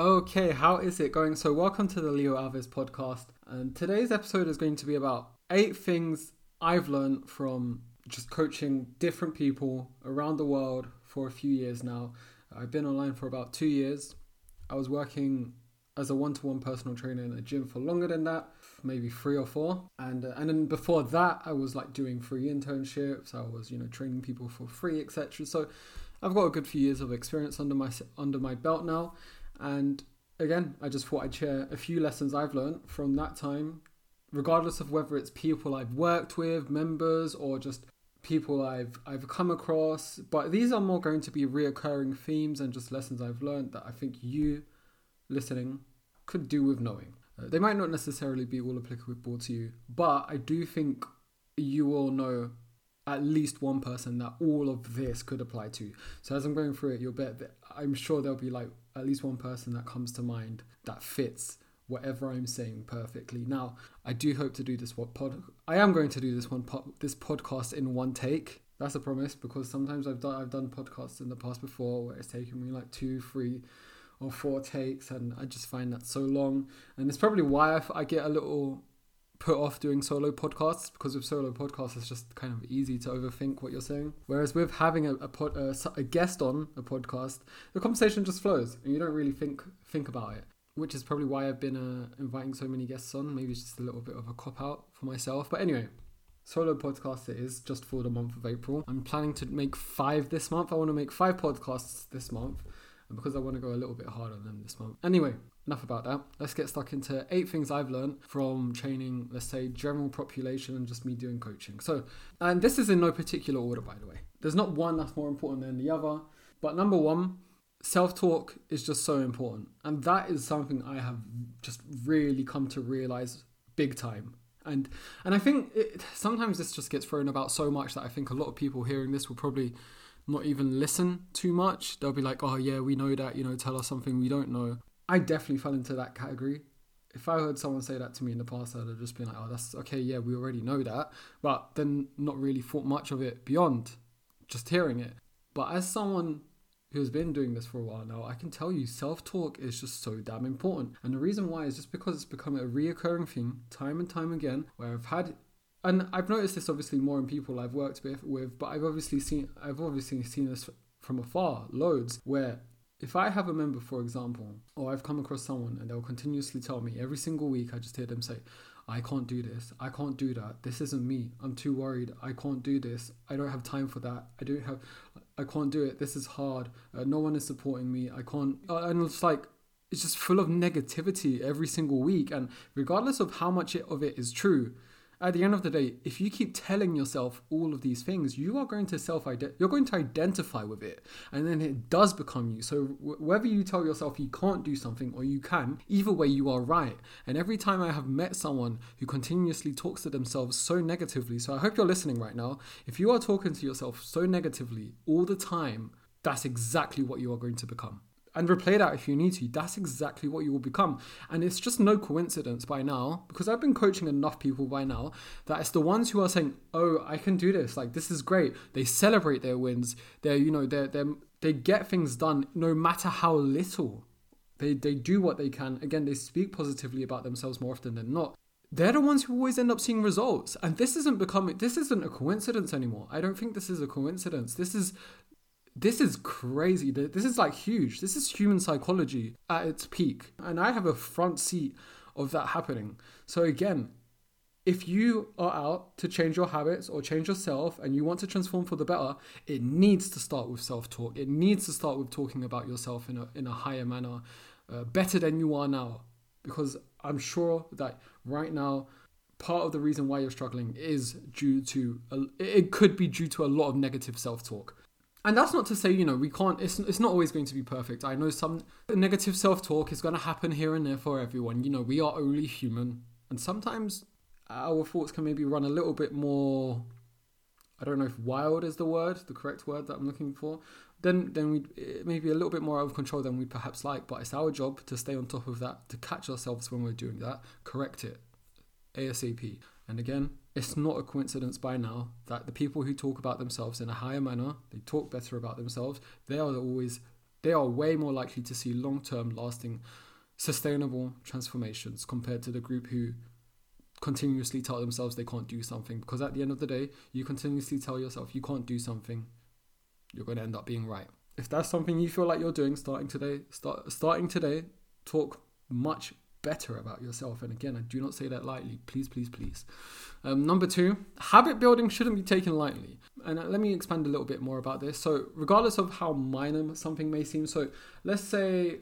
Okay, how is it going? So, welcome to the Leo Alves podcast. And today's episode is going to be about eight things I've learned from just coaching different people around the world for a few years now. I've been online for about two years. I was working as a one-to-one personal trainer in a gym for longer than that, maybe three or four. And uh, and then before that, I was like doing free internships. I was you know training people for free, etc. So I've got a good few years of experience under my under my belt now. And again, I just thought I'd share a few lessons I've learned from that time, regardless of whether it's people I've worked with, members, or just people I've I've come across. But these are more going to be reoccurring themes and just lessons I've learned that I think you listening could do with knowing. Uh, they might not necessarily be all applicable to you, but I do think you will know at least one person that all of this could apply to. So as I'm going through it, you'll bet that I'm sure there'll be like at least one person that comes to mind that fits whatever I'm saying perfectly. Now, I do hope to do this one pod. I am going to do this one pod, this podcast in one take. That's a promise because sometimes I've done I've done podcasts in the past before where it's taken me like two, three, or four takes, and I just find that so long. And it's probably why I, I get a little put off doing solo podcasts because with solo podcasts it's just kind of easy to overthink what you're saying. Whereas with having a, a, pod, a, a guest on a podcast the conversation just flows and you don't really think think about it which is probably why I've been uh, inviting so many guests on. Maybe it's just a little bit of a cop out for myself. But anyway solo podcast it is just for the month of April. I'm planning to make five this month. I want to make five podcasts this month and because I want to go a little bit hard on them this month anyway enough about that. Let's get stuck into eight things I've learned from training, let's say, general population and just me doing coaching. So, and this is in no particular order, by the way. There's not one that's more important than the other. But number one, self talk is just so important. And that is something I have just really come to realize big time. And and I think it, sometimes this just gets thrown about so much that I think a lot of people hearing this will probably not even listen too much. They'll be like, "Oh yeah, we know that. You know, tell us something we don't know." I definitely fell into that category. If I heard someone say that to me in the past, I'd have just been like, oh, that's okay, yeah, we already know that. But then not really thought much of it beyond just hearing it. But as someone who's been doing this for a while now, I can tell you self talk is just so damn important. And the reason why is just because it's become a reoccurring thing time and time again, where I've had and I've noticed this obviously more in people I've worked with, with but I've obviously seen I've obviously seen this from afar loads where if I have a member, for example, or I've come across someone and they'll continuously tell me every single week, I just hear them say, I can't do this. I can't do that. This isn't me. I'm too worried. I can't do this. I don't have time for that. I don't have, I can't do it. This is hard. Uh, no one is supporting me. I can't. Uh, and it's like, it's just full of negativity every single week. And regardless of how much of it is true, at the end of the day, if you keep telling yourself all of these things, you are going to self you're going to identify with it, and then it does become you. So whether you tell yourself you can't do something or you can, either way you are right. And every time I have met someone who continuously talks to themselves so negatively, so I hope you're listening right now. If you are talking to yourself so negatively all the time, that's exactly what you are going to become and replay that if you need to. That's exactly what you will become. And it's just no coincidence by now, because I've been coaching enough people by now, that it's the ones who are saying, Oh, I can do this. Like, this is great. They celebrate their wins. They're, you know, they're, they're, they get things done no matter how little. They, they do what they can. Again, they speak positively about themselves more often than not. They're the ones who always end up seeing results. And this isn't becoming, this isn't a coincidence anymore. I don't think this is a coincidence. This is this is crazy. This is like huge. This is human psychology at its peak. And I have a front seat of that happening. So, again, if you are out to change your habits or change yourself and you want to transform for the better, it needs to start with self talk. It needs to start with talking about yourself in a, in a higher manner, uh, better than you are now. Because I'm sure that right now, part of the reason why you're struggling is due to, a, it could be due to a lot of negative self talk and that's not to say you know we can't it's, it's not always going to be perfect. I know some negative self-talk is going to happen here and there for everyone. You know we are only human. And sometimes our thoughts can maybe run a little bit more i don't know if wild is the word the correct word that i'm looking for then then we maybe a little bit more out of control than we perhaps like but it's our job to stay on top of that to catch ourselves when we're doing that correct it asap and again it's not a coincidence by now that the people who talk about themselves in a higher manner, they talk better about themselves, they are always they are way more likely to see long term, lasting, sustainable transformations compared to the group who continuously tell themselves they can't do something. Because at the end of the day, you continuously tell yourself you can't do something, you're going to end up being right. If that's something you feel like you're doing starting today, start starting today, talk much better about yourself. And again, I do not say that lightly. Please, please, please. Um, number two, habit building shouldn't be taken lightly. And uh, let me expand a little bit more about this. So, regardless of how minor something may seem, so let's say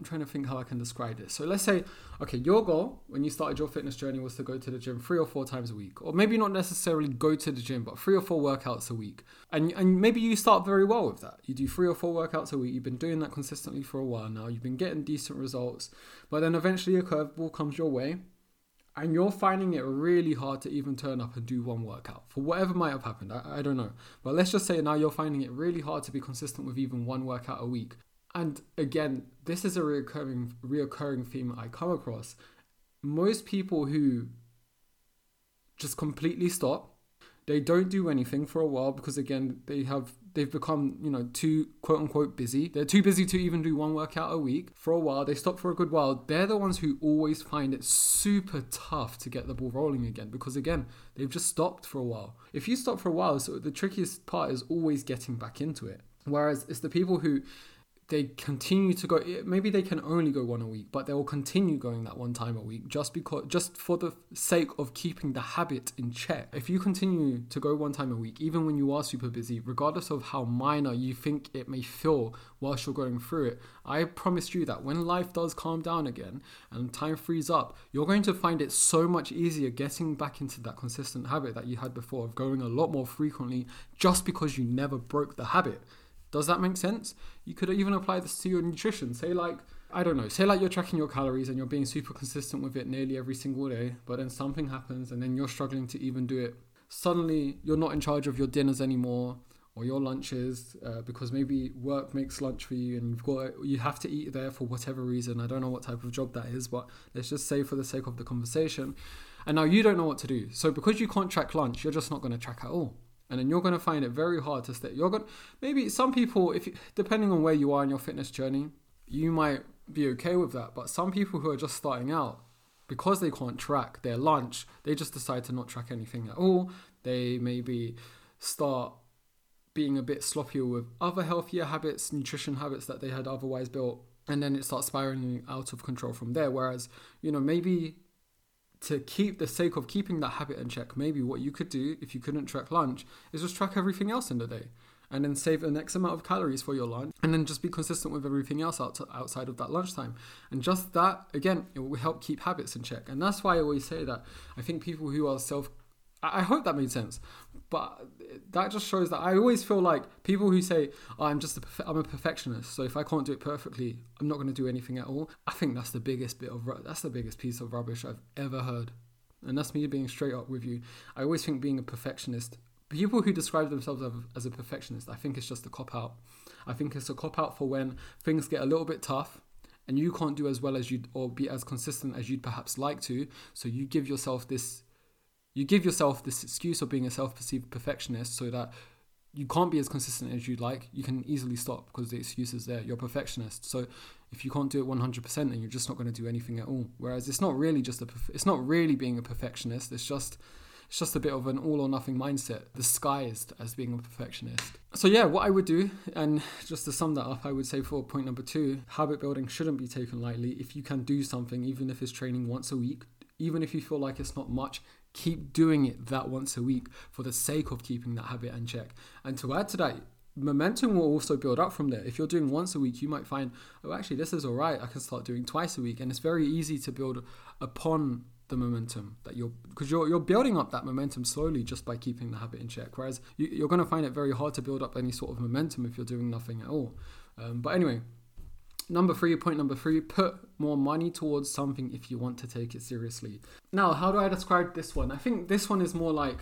I'm trying to think how I can describe this. So let's say, okay, your goal when you started your fitness journey was to go to the gym three or four times a week, or maybe not necessarily go to the gym, but three or four workouts a week. And and maybe you start very well with that. You do three or four workouts a week. You've been doing that consistently for a while now. You've been getting decent results, but then eventually a curveball comes your way, and you're finding it really hard to even turn up and do one workout for whatever might have happened. I, I don't know, but let's just say now you're finding it really hard to be consistent with even one workout a week. And again, this is a recurring reoccurring theme I come across. Most people who just completely stop, they don't do anything for a while because again, they have they've become, you know, too quote unquote busy. They're too busy to even do one workout a week. For a while, they stop for a good while. They're the ones who always find it super tough to get the ball rolling again because again, they've just stopped for a while. If you stop for a while, so the trickiest part is always getting back into it. Whereas it's the people who they continue to go eh, maybe they can only go one a week but they will continue going that one time a week just because just for the sake of keeping the habit in check. If you continue to go one time a week even when you are super busy regardless of how minor you think it may feel whilst you're going through it i promise you that when life does calm down again and time frees up you're going to find it so much easier getting back into that consistent habit that you had before of going a lot more frequently just because you never broke the habit does that make sense? You could even apply this to your nutrition. Say, like, I don't know, say, like, you're tracking your calories and you're being super consistent with it nearly every single day, but then something happens and then you're struggling to even do it. Suddenly, you're not in charge of your dinners anymore or your lunches uh, because maybe work makes lunch for you and you've got you have to eat there for whatever reason. I don't know what type of job that is, but let's just say for the sake of the conversation. And now you don't know what to do. So because you can't track lunch, you're just not going to track at all and then you're going to find it very hard to stay. You're going maybe some people, if depending on where you are in your fitness journey, you might be okay with that. But some people who are just starting out, because they can't track their lunch, they just decide to not track anything at all. They maybe start being a bit sloppier with other healthier habits, nutrition habits that they had otherwise built, and then it starts spiraling out of control from there. Whereas, you know, maybe to keep the sake of keeping that habit in check, maybe what you could do if you couldn't track lunch is just track everything else in the day and then save an X amount of calories for your lunch and then just be consistent with everything else out outside of that lunchtime. And just that, again, it will help keep habits in check. And that's why I always say that I think people who are self I hope that made sense, but that just shows that I always feel like people who say oh, I'm just a I'm a perfectionist, so if I can't do it perfectly, I'm not going to do anything at all. I think that's the biggest bit of that's the biggest piece of rubbish I've ever heard, and that's me being straight up with you. I always think being a perfectionist, people who describe themselves as a perfectionist, I think it's just a cop out. I think it's a cop out for when things get a little bit tough and you can't do as well as you'd or be as consistent as you'd perhaps like to, so you give yourself this you give yourself this excuse of being a self-perceived perfectionist so that you can't be as consistent as you'd like. You can easily stop because the excuse is there. You're a perfectionist, so if you can't do it 100%, then you're just not going to do anything at all. Whereas it's not really just a, it's not really being a perfectionist. It's just, it's just a bit of an all or nothing mindset disguised as being a perfectionist. So yeah, what I would do, and just to sum that up, I would say for point number two, habit building shouldn't be taken lightly. If you can do something, even if it's training once a week, even if you feel like it's not much, keep doing it that once a week for the sake of keeping that habit in check. And to add to that, momentum will also build up from there. If you're doing once a week, you might find, oh, actually, this is all right. I can start doing twice a week. And it's very easy to build upon the momentum that you're because you're, you're building up that momentum slowly just by keeping the habit in check whereas you, are going to find it very hard to build up any sort of momentum if you're doing nothing at all um, but anyway Number three, point number three, put more money towards something if you want to take it seriously. Now, how do I describe this one? I think this one is more like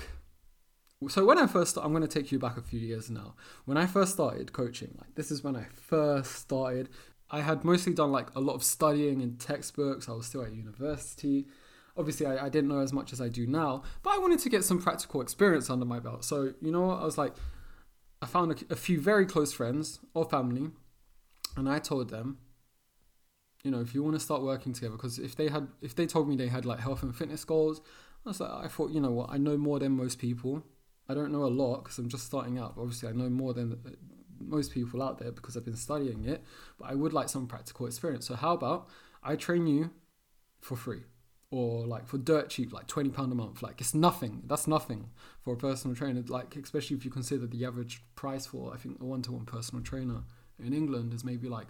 so when I first I'm going to take you back a few years now. When I first started coaching, like this is when I first started. I had mostly done like a lot of studying in textbooks. I was still at university. Obviously, I, I didn't know as much as I do now, but I wanted to get some practical experience under my belt. So, you know? I was like, I found a, a few very close friends or family, and I told them, you know, if you want to start working together, because if they had, if they told me they had like health and fitness goals, I was like, I thought, you know what, I know more than most people. I don't know a lot because I'm just starting out. Obviously, I know more than uh, most people out there because I've been studying it. But I would like some practical experience. So how about I train you for free? or like for dirt cheap, like twenty pound a month. Like it's nothing. That's nothing for a personal trainer. Like especially if you consider the average price for I think a one to one personal trainer in England is maybe like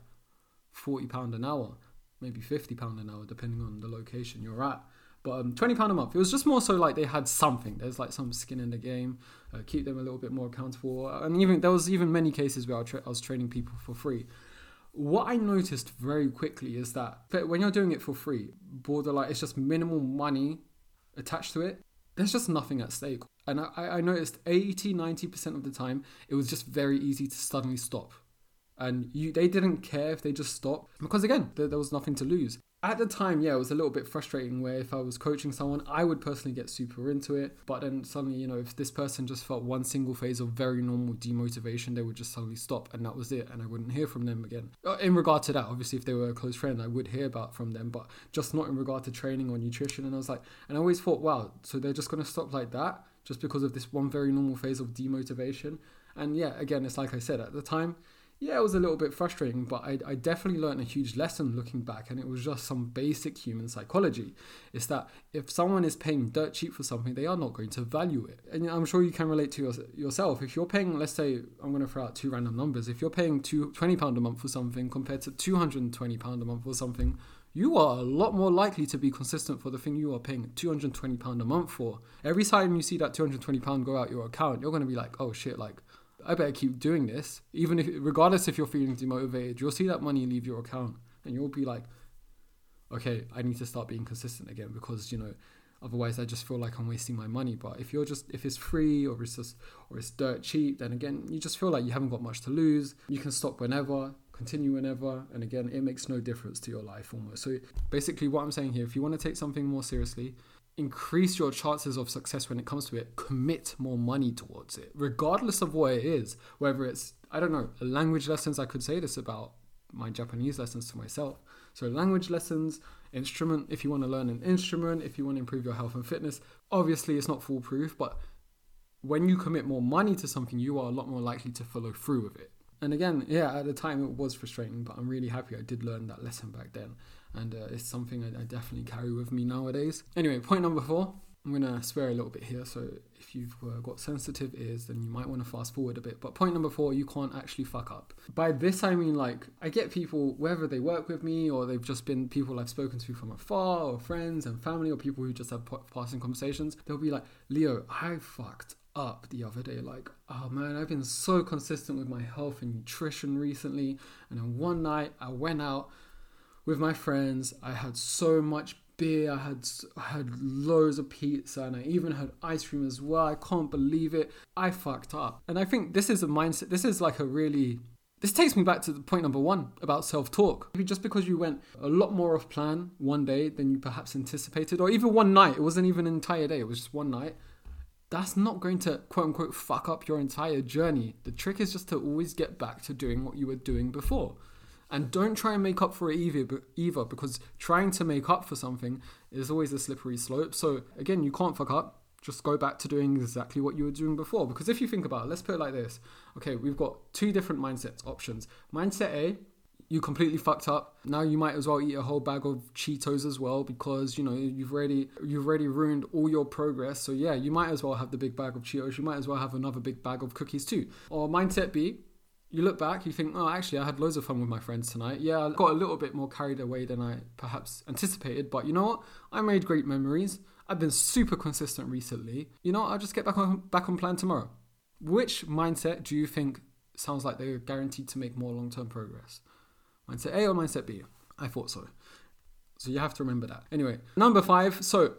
forty pound an hour, maybe fifty pound an hour, depending on the location you're at. But um, twenty pound a month. It was just more so like they had something. There's like some skin in the game. Uh, keep them a little bit more accountable. And even there was even many cases where I, tra- I was training people for free what I noticed very quickly is that when you're doing it for free, borderline, it's just minimal money attached to it. There's just nothing at stake. And I, I noticed 80, 90% of the time, it was just very easy to suddenly stop. And you, they didn't care if they just stopped because, again, there, there was nothing to lose at the time, yeah, it was a little bit frustrating where if I was coaching someone, I would personally get super into it. But then suddenly, you know, if this person just felt one single phase of very normal demotivation, they would just suddenly stop and that was it. And I wouldn't hear from them again. Uh, in regard to that, obviously, if they were a close friend, I would hear about from them, but just not in regard to training or nutrition. And I was like, and I always thought, wow, so they're just going to stop like that just because of this one very normal phase of demotivation. And yeah, again, it's like I said at the time, yeah, it was a little bit frustrating, but I, I definitely learned a huge lesson looking back, and it was just some basic human psychology. It's that if someone is paying dirt cheap for something, they are not going to value it. And I'm sure you can relate to your, yourself. If you're paying, let's say, I'm going to throw out two random numbers. If you're paying two, £20 a month for something compared to £220 a month for something, you are a lot more likely to be consistent for the thing you are paying £220 a month for. Every time you see that £220 go out your account, you're going to be like, oh shit, like, I better keep doing this. Even if, regardless if you're feeling demotivated, you'll see that money leave your account and you'll be like, okay, I need to start being consistent again because, you know, otherwise I just feel like I'm wasting my money. But if you're just, if it's free or it's just, or it's dirt cheap, then again, you just feel like you haven't got much to lose. You can stop whenever, continue whenever. And again, it makes no difference to your life almost. So basically, what I'm saying here, if you want to take something more seriously, increase your chances of success when it comes to it, commit more money towards it, regardless of what it is. Whether it's, I don't know, language lessons, I could say this about my Japanese lessons to myself. So, language lessons, instrument, if you want to learn an instrument, if you want to improve your health and fitness, obviously it's not foolproof, but when you commit more money to something, you are a lot more likely to follow through with it. And again, yeah, at the time it was frustrating, but I'm really happy I did learn that lesson back then and uh, it's something I, I, definitely carry with me nowadays. Anyway, point number four. I'm gonna swear a little bit here, so if you've uh, got sensitive ears, then you might want to fast forward a bit. But point number four, you can't actually fuck up. By this, I mean like I get people whether they work with me or they've just been people I've spoken to from afar, or friends and family, or people who just have passing conversations. They'll be like, "Leo, I fucked up the other day. Like, oh man, I've been so consistent with my health and nutrition recently. And then one night I went out with my friends. I had so much beer. I had I had loads of pizza, and I even had ice cream as well. I can't believe it. I fucked up, and I think this is a mindset. This is like a really this takes me back to the point number one about self talk. Maybe just because you went a lot more off plan one day than you perhaps anticipated, or even one night, it wasn't even an entire day, it was just one night, that's not going to quote unquote fuck up your entire journey. The trick is just to always get back to doing what you were doing before. And don't try and make up for it either, because trying to make up for something is always a slippery slope. So again, you can't fuck up. Just go back to doing exactly what you were doing before. Because if you think about it, let's put it like this. Okay, we've got two different mindset options. Mindset A, you completely fucked up. Now you might as well eat a whole bag of Cheetos as well because you know you've already you've already ruined all your progress. So yeah, you might as well have the big bag of Cheetos. You might as well have another big bag of cookies too. Or mindset B, you look back, you think, oh, actually, I had loads of fun with my friends tonight. Yeah, I got a little bit more carried away than I perhaps anticipated, but you know what? I made great memories. I've been super consistent recently. You know, I'll just get back on back on plan tomorrow. Which mindset do you think sounds like they're guaranteed to make more long term progress? Mindset A or mindset B? I thought so. So you have to remember that. Anyway, number five. So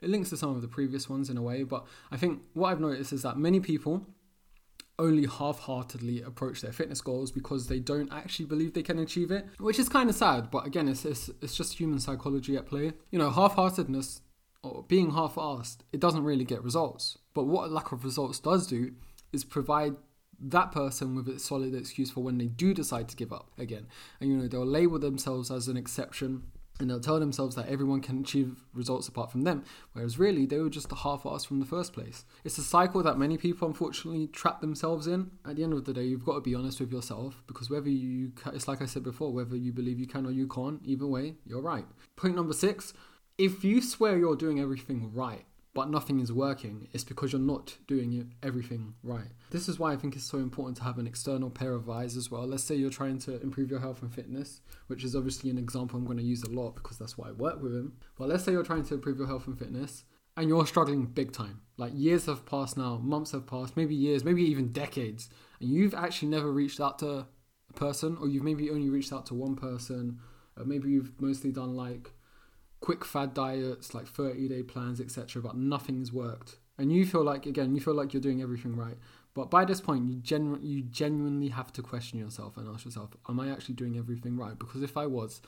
it links to some of the previous ones in a way, but I think what I've noticed is that many people only half-heartedly approach their fitness goals because they don't actually believe they can achieve it, which is kind of sad. But again, it's, it's it's just human psychology at play. You know, half-heartedness or being half-assed, it doesn't really get results. But what a lack of results does do is provide that person with a solid excuse for when they do decide to give up again. And you know, they'll label themselves as an exception and they'll tell themselves that everyone can achieve results apart from them, whereas really they were just a half-ass from the first place. It's a cycle that many people unfortunately trap themselves in. At the end of the day, you've got to be honest with yourself because whether you, it's like I said before, whether you believe you can or you can't, either way, you're right. Point number six: if you swear you're doing everything right, but nothing is working, it's because you're not doing everything right. This is why I think it's so important to have an external pair of eyes as well. Let's say you're trying to improve your health and fitness, which is obviously an example I'm going to use a lot because that's why I work with him. But let's say you're trying to improve your health and fitness and you're struggling big time. Like years have passed now, months have passed, maybe years, maybe even decades, and you've actually never reached out to a person, or you've maybe only reached out to one person, or maybe you've mostly done like quick fad diets, like 30 day plans, etc., but nothing's worked. And you feel like, again, you feel like you're doing everything right. But by this point, you, genu- you genuinely have to question yourself and ask yourself, am I actually doing everything right? Because if I was,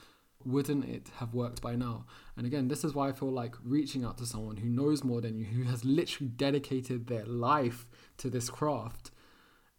wouldn't it have worked by now? And again, this is why I feel like reaching out to someone who knows more than you, who has literally dedicated their life to this craft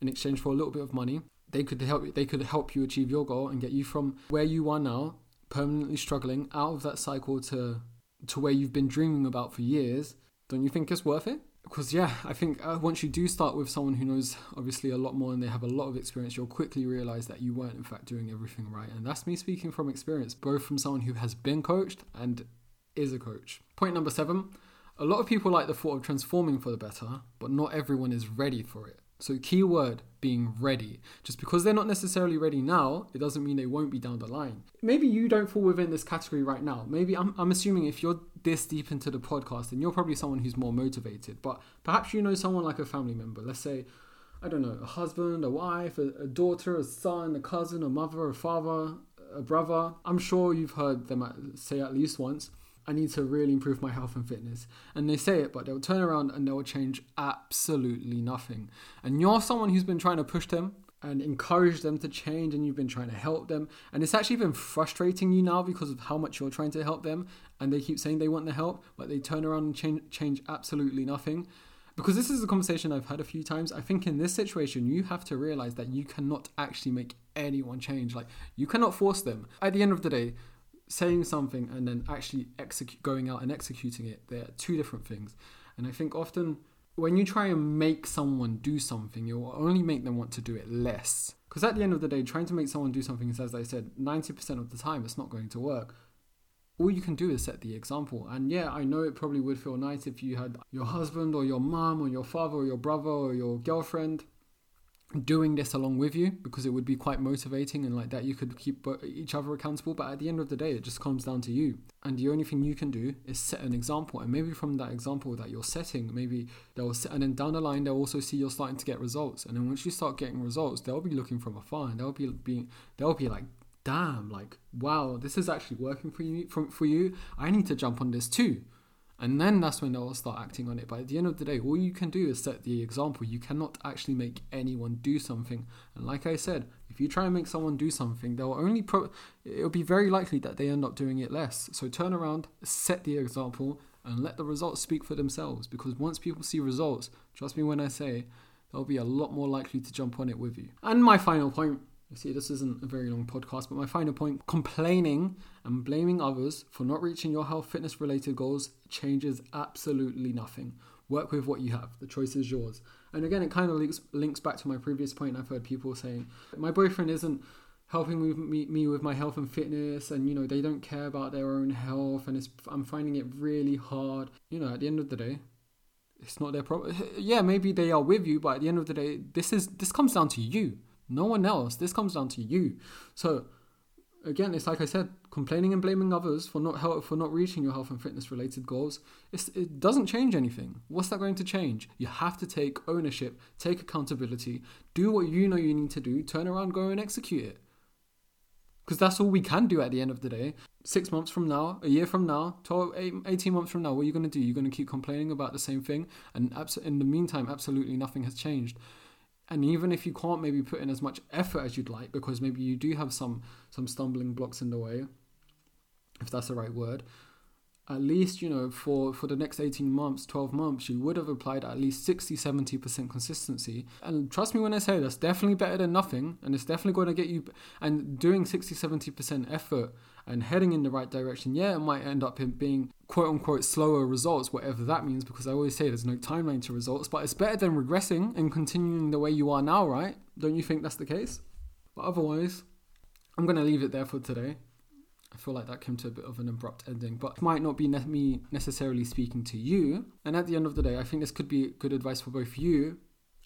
in exchange for a little bit of money. They could help. They could help you achieve your goal and get you from where you are now permanently struggling out of that cycle to to where you've been dreaming about for years, don't you think it's worth it? Because yeah, I think uh, once you do start with someone who knows obviously a lot more and they have a lot of experience, you'll quickly realize that you weren't in fact doing everything right. And that's me speaking from experience, both from someone who has been coached and is a coach. Point number seven. A lot of people like the thought of transforming for the better, but not everyone is ready for it. So, keyword being ready. Just because they're not necessarily ready now, it doesn't mean they won't be down the line. Maybe you don't fall within this category right now. Maybe I'm, I'm assuming if you're this deep into the podcast, then you're probably someone who's more motivated. But perhaps you know someone like a family member. Let's say, I don't know, a husband, a wife, a, a daughter, a son, a cousin, a mother, a father, a brother. I'm sure you've heard them say at least once I need to really improve my health and fitness. And they say it, but they'll turn around and they'll change absolutely nothing. And you're someone who's been trying to push them and encourage them to change, and you've been trying to help them. And it's actually been frustrating you now because of how much you're trying to help them. And they keep saying they want the help, but they turn around and change, change absolutely nothing. Because this is a conversation I've had a few times. I think in this situation, you have to realize that you cannot actually make anyone change. Like, you cannot force them. At the end of the day, saying something and then actually execute going out and executing it they're two different things. And i think often when you try and make someone do something you'll only make them want to do it less. Because at the end of the day trying to make someone do something is, as i said 90% of the time it's not going to work. All you can do is set the example. And yeah i know it probably would feel nice if you had your husband or your mom or your father or your brother or your girlfriend doing this along with you because it would be quite motivating and like that you could keep each other accountable. But at the end of the day it just comes down to you. And the only thing you can do is set an example. And maybe from that example that you're setting maybe they'll set, and then down the line they'll also see you're starting to get results. And then once you start getting results they'll be looking from afar and they'll be being they'll be like damn like wow this is actually working for you from for you. I need to jump on this too and then that's when they'll start acting on it. But at the end of the day, all you can do is set the example. You cannot actually make anyone do something. And like I said, if you try and make someone do something, they'll only pro. It'll be very likely that they end up doing it less. So turn around, set the example, and let the results speak for themselves. Because once people see results, trust me when I say, they'll be a lot more likely to jump on it with you. And my final point you see, this isn't a very long podcast, but my final point complaining and blaming others for not reaching your health fitness related goals changes absolutely nothing. Work with what you have, the choice is yours. And again, it kind of links, links back to my previous point. I've heard people saying, my boyfriend isn't helping with me, me with my health and fitness and you know they don't care about their own health and it's i'm finding it really hard you know at the end of the day it's not their problem yeah maybe they are with you but at the end of the day this is this comes down to you no one else. This comes down to you. So again, it's like I said, complaining and blaming others for not help, for not reaching your health and fitness related goals. it doesn't change anything. What's that going to change? You have to take ownership, take accountability, do what you know you need to do, turn around, go and execute it. Because that's all we can do at the end of the day. Six months from now, a year from now, 12, 18 months from now, what are you going to do? You're going to keep complaining about the same thing. And in the meantime, absolutely nothing has changed and even if you can't maybe put in as much effort as you'd like because maybe you do have some some stumbling blocks in the way if that's the right word at least, you know, for, for the next 18 months, 12 months, you would have applied at least 60, 70% consistency. And trust me when I say that's definitely better than nothing. And it's definitely going to get you, and doing 60, 70% effort and heading in the right direction, yeah, it might end up in being quote unquote slower results, whatever that means, because I always say there's no timeline to results, but it's better than regressing and continuing the way you are now, right? Don't you think that's the case? But otherwise, I'm going to leave it there for today. I feel like that came to a bit of an abrupt ending, but it might not be ne- me necessarily speaking to you. And at the end of the day, I think this could be good advice for both you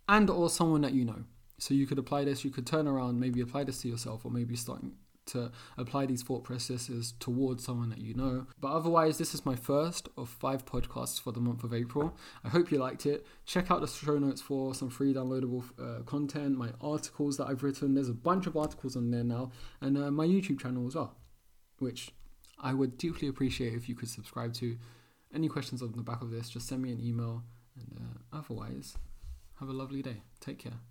and or someone that you know. So you could apply this, you could turn around, maybe apply this to yourself, or maybe starting to apply these thought processes towards someone that you know. But otherwise, this is my first of five podcasts for the month of April. I hope you liked it. Check out the show notes for some free downloadable uh, content, my articles that I've written. There's a bunch of articles on there now, and uh, my YouTube channel as well, which I would deeply appreciate if you could subscribe to. Any questions on the back of this, just send me an email. And uh, otherwise, have a lovely day. Take care.